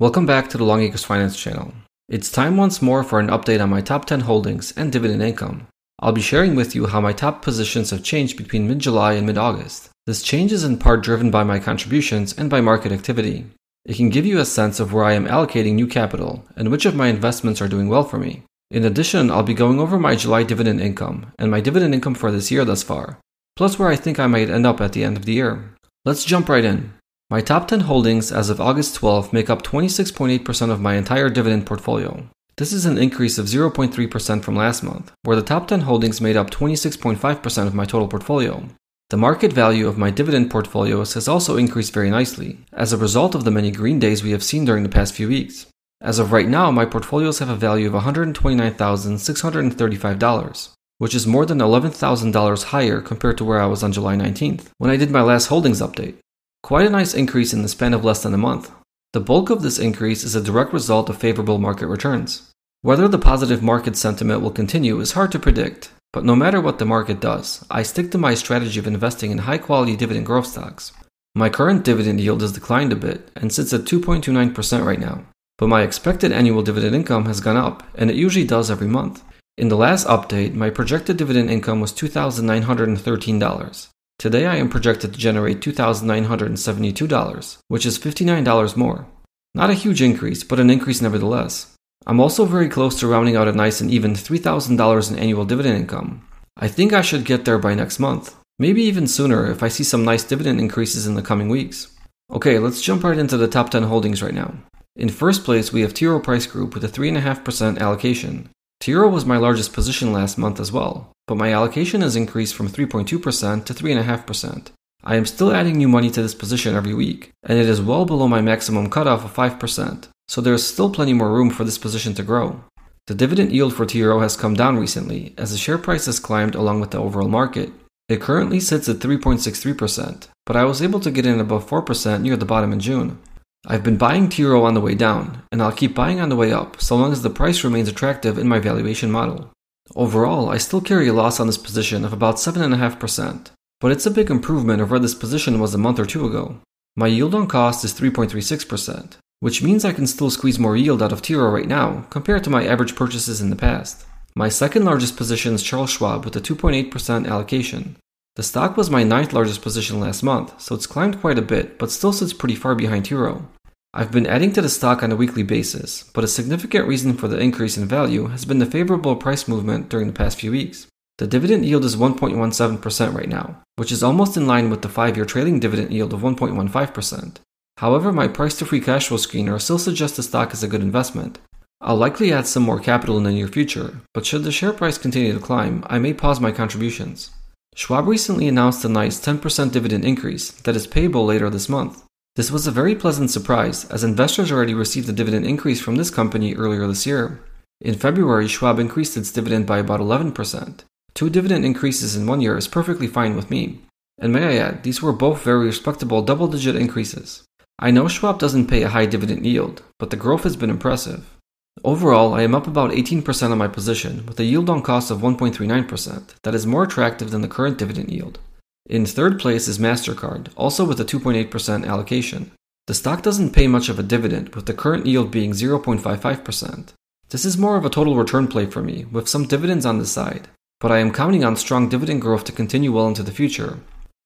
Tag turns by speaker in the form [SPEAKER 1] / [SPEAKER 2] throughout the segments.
[SPEAKER 1] Welcome back to the Longacres Finance channel. It's time once more for an update on my top 10 holdings and dividend income. I'll be sharing with you how my top positions have changed between mid July and mid August. This change is in part driven by my contributions and by market activity. It can give you a sense of where I am allocating new capital and which of my investments are doing well for me. In addition, I'll be going over my July dividend income and my dividend income for this year thus far, plus where I think I might end up at the end of the year. Let's jump right in. My top 10 holdings as of August 12 make up 26.8% of my entire dividend portfolio. This is an increase of 0.3% from last month, where the top 10 holdings made up 26.5% of my total portfolio. The market value of my dividend portfolios has also increased very nicely, as a result of the many green days we have seen during the past few weeks. As of right now, my portfolios have a value of $129,635, which is more than $11,000 higher compared to where I was on July 19th, when I did my last holdings update. Quite a nice increase in the span of less than a month. The bulk of this increase is a direct result of favorable market returns. Whether the positive market sentiment will continue is hard to predict, but no matter what the market does, I stick to my strategy of investing in high quality dividend growth stocks. My current dividend yield has declined a bit and sits at 2.29% right now, but my expected annual dividend income has gone up, and it usually does every month. In the last update, my projected dividend income was $2,913. Today I am projected to generate $2,972, which is $59 more. Not a huge increase, but an increase nevertheless. I'm also very close to rounding out a nice and even $3,000 in annual dividend income. I think I should get there by next month, maybe even sooner if I see some nice dividend increases in the coming weeks. Okay, let's jump right into the top 10 holdings right now. In first place, we have T. Rowe Price Group with a 3.5% allocation. T. Rowe was my largest position last month as well, but my allocation has increased from 3.2% to 3.5%. I am still adding new money to this position every week, and it is well below my maximum cutoff of 5%, so there is still plenty more room for this position to grow. The dividend yield for T. Rowe has come down recently as the share price has climbed along with the overall market. It currently sits at 3.63%, but I was able to get in above 4% near the bottom in June. I've been buying T. Rowe on the way down, and I'll keep buying on the way up so long as the price remains attractive in my valuation model. Overall, I still carry a loss on this position of about 7.5%, but it's a big improvement over where this position was a month or two ago. My yield on cost is 3.36%, which means I can still squeeze more yield out of T. Rowe right now compared to my average purchases in the past. My second largest position is Charles Schwab with a 2.8% allocation. The stock was my ninth largest position last month, so it's climbed quite a bit, but still sits pretty far behind T. I've been adding to the stock on a weekly basis, but a significant reason for the increase in value has been the favorable price movement during the past few weeks. The dividend yield is 1.17% right now, which is almost in line with the 5 year trailing dividend yield of 1.15%. However, my price to free cash flow screener still suggests the stock is a good investment. I'll likely add some more capital in the near future, but should the share price continue to climb, I may pause my contributions. Schwab recently announced a nice 10% dividend increase that is payable later this month. This was a very pleasant surprise, as investors already received a dividend increase from this company earlier this year. In February, Schwab increased its dividend by about 11%. Two dividend increases in one year is perfectly fine with me. And may I add, these were both very respectable double digit increases. I know Schwab doesn't pay a high dividend yield, but the growth has been impressive. Overall, I am up about 18% on my position, with a yield on cost of 1.39%, that is more attractive than the current dividend yield. In third place is MasterCard, also with a 2.8% allocation. The stock doesn't pay much of a dividend, with the current yield being 0.55%. This is more of a total return play for me, with some dividends on the side, but I am counting on strong dividend growth to continue well into the future.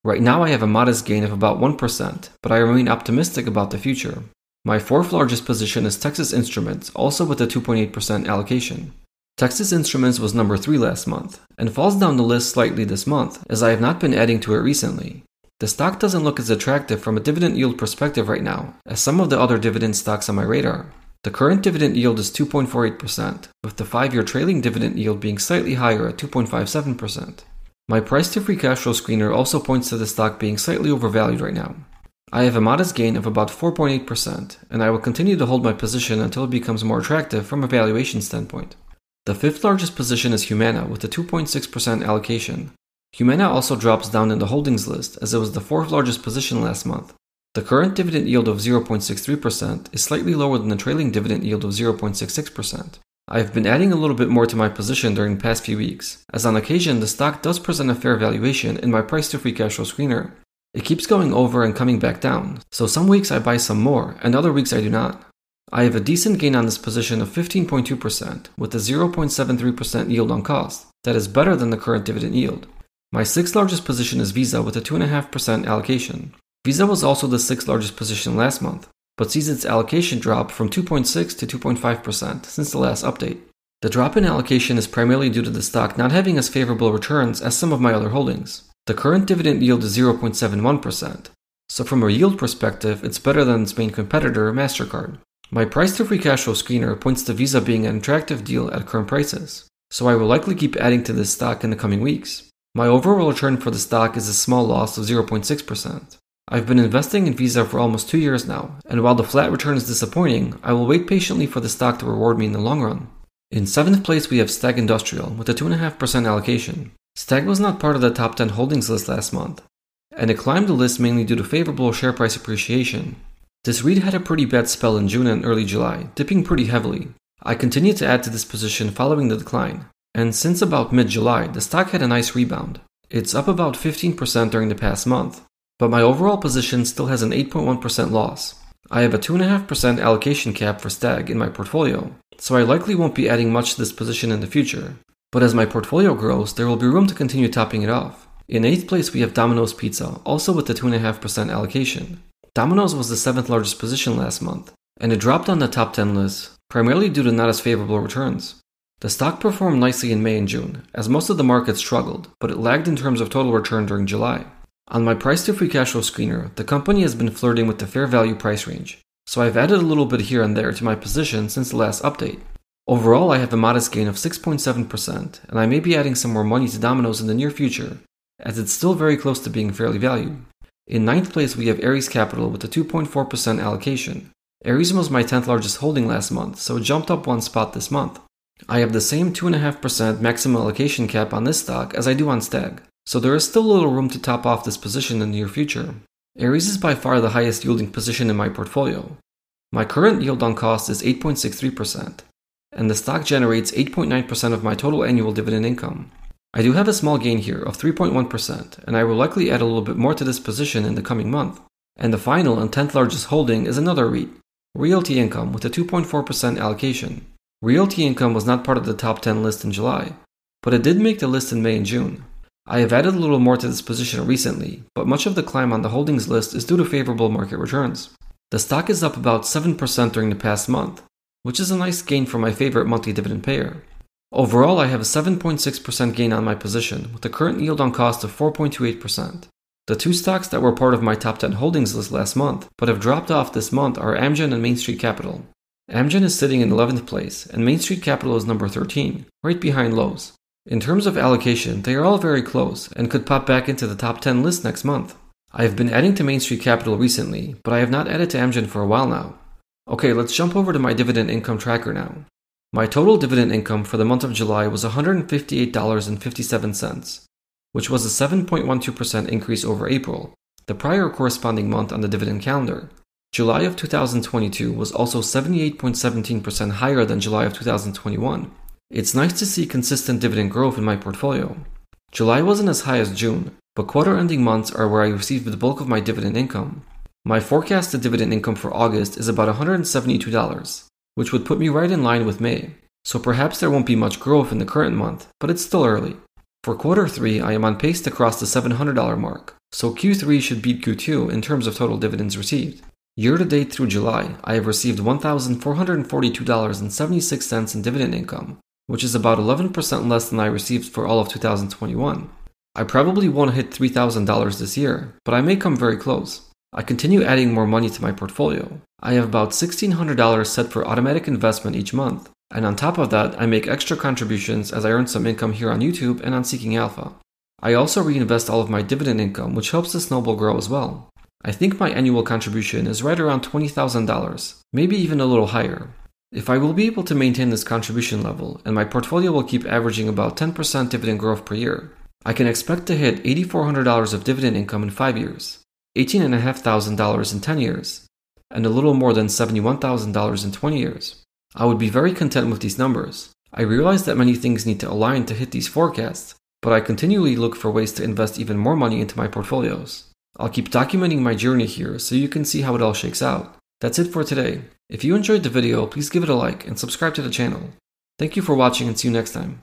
[SPEAKER 1] Right now, I have a modest gain of about 1%, but I remain optimistic about the future. My fourth largest position is Texas Instruments, also with a 2.8% allocation. Texas Instruments was number 3 last month, and falls down the list slightly this month, as I have not been adding to it recently. The stock doesn't look as attractive from a dividend yield perspective right now as some of the other dividend stocks on my radar. The current dividend yield is 2.48%, with the 5 year trailing dividend yield being slightly higher at 2.57%. My price to free cash flow screener also points to the stock being slightly overvalued right now. I have a modest gain of about 4.8%, and I will continue to hold my position until it becomes more attractive from a valuation standpoint. The fifth largest position is Humana with a 2.6% allocation. Humana also drops down in the holdings list as it was the fourth largest position last month. The current dividend yield of 0.63% is slightly lower than the trailing dividend yield of 0.66%. I have been adding a little bit more to my position during the past few weeks, as on occasion the stock does present a fair valuation in my price to free cash flow screener. It keeps going over and coming back down, so some weeks I buy some more, and other weeks I do not. I have a decent gain on this position of 15.2%, with a 0.73% yield on cost. That is better than the current dividend yield. My sixth largest position is Visa with a 2.5% allocation. Visa was also the sixth largest position last month, but sees its allocation drop from 2.6 to 2.5% since the last update. The drop in allocation is primarily due to the stock not having as favorable returns as some of my other holdings. The current dividend yield is 0.71%, so from a yield perspective, it's better than its main competitor, MasterCard. My price to free cash flow screener points to Visa being an attractive deal at current prices, so I will likely keep adding to this stock in the coming weeks. My overall return for the stock is a small loss of 0.6%. I've been investing in Visa for almost two years now, and while the flat return is disappointing, I will wait patiently for the stock to reward me in the long run. In seventh place, we have Stag Industrial with a 2.5% allocation. Stag was not part of the top 10 holdings list last month, and it climbed the list mainly due to favorable share price appreciation. This REIT had a pretty bad spell in June and early July, dipping pretty heavily. I continued to add to this position following the decline, and since about mid July, the stock had a nice rebound. It's up about 15% during the past month, but my overall position still has an 8.1% loss. I have a 2.5% allocation cap for Stag in my portfolio, so I likely won't be adding much to this position in the future. But as my portfolio grows, there will be room to continue topping it off. In 8th place, we have Domino's Pizza, also with the 2.5% allocation. Domino's was the 7th largest position last month, and it dropped on the top 10 list, primarily due to not as favorable returns. The stock performed nicely in May and June, as most of the market struggled, but it lagged in terms of total return during July. On my price to free cash flow screener, the company has been flirting with the fair value price range, so I've added a little bit here and there to my position since the last update. Overall, I have a modest gain of 6.7%, and I may be adding some more money to Domino's in the near future, as it's still very close to being fairly valued. In ninth place, we have Ares Capital with a 2.4% allocation. Ares was my 10th largest holding last month, so it jumped up one spot this month. I have the same 2.5% maximum allocation cap on this stock as I do on Stag, so there is still a little room to top off this position in the near future. Ares is by far the highest yielding position in my portfolio. My current yield on cost is 8.63%, and the stock generates 8.9% of my total annual dividend income. I do have a small gain here of 3.1%, and I will likely add a little bit more to this position in the coming month. And the final and 10th largest holding is another REIT, Realty Income, with a 2.4% allocation. Realty Income was not part of the top 10 list in July, but it did make the list in May and June. I have added a little more to this position recently, but much of the climb on the holdings list is due to favorable market returns. The stock is up about 7% during the past month, which is a nice gain for my favorite monthly dividend payer. Overall, I have a 7.6% gain on my position, with a current yield on cost of 4.28%. The two stocks that were part of my top 10 holdings list last month, but have dropped off this month, are Amgen and Main Street Capital. Amgen is sitting in 11th place, and Main Street Capital is number 13, right behind Lowe's. In terms of allocation, they are all very close and could pop back into the top 10 list next month. I have been adding to Main Street Capital recently, but I have not added to Amgen for a while now. Okay, let's jump over to my dividend income tracker now. My total dividend income for the month of July was $158.57, which was a 7.12% increase over April, the prior corresponding month on the dividend calendar. July of 2022 was also 78.17% higher than July of 2021 it's nice to see consistent dividend growth in my portfolio. July wasn't as high as June, but quarter ending months are where I receive the bulk of my dividend income. My forecasted dividend income for August is about $172, which would put me right in line with May. So perhaps there won't be much growth in the current month, but it's still early. For quarter 3, I am on pace to cross the $700 mark, so Q3 should beat Q2 in terms of total dividends received. Year to date through July, I have received $1,442.76 in dividend income, which is about 11% less than I received for all of 2021. I probably won't hit $3,000 this year, but I may come very close. I continue adding more money to my portfolio. I have about $1,600 set for automatic investment each month, and on top of that, I make extra contributions as I earn some income here on YouTube and on Seeking Alpha. I also reinvest all of my dividend income, which helps the snowball grow as well. I think my annual contribution is right around $20,000, maybe even a little higher. If I will be able to maintain this contribution level and my portfolio will keep averaging about 10% dividend growth per year, I can expect to hit $8,400 of dividend income in 5 years, $18,500 in 10 years, and a little more than $71,000 in 20 years. I would be very content with these numbers. I realize that many things need to align to hit these forecasts, but I continually look for ways to invest even more money into my portfolios. I'll keep documenting my journey here so you can see how it all shakes out. That's it for today. If you enjoyed the video, please give it a like and subscribe to the channel. Thank you for watching and see you next time.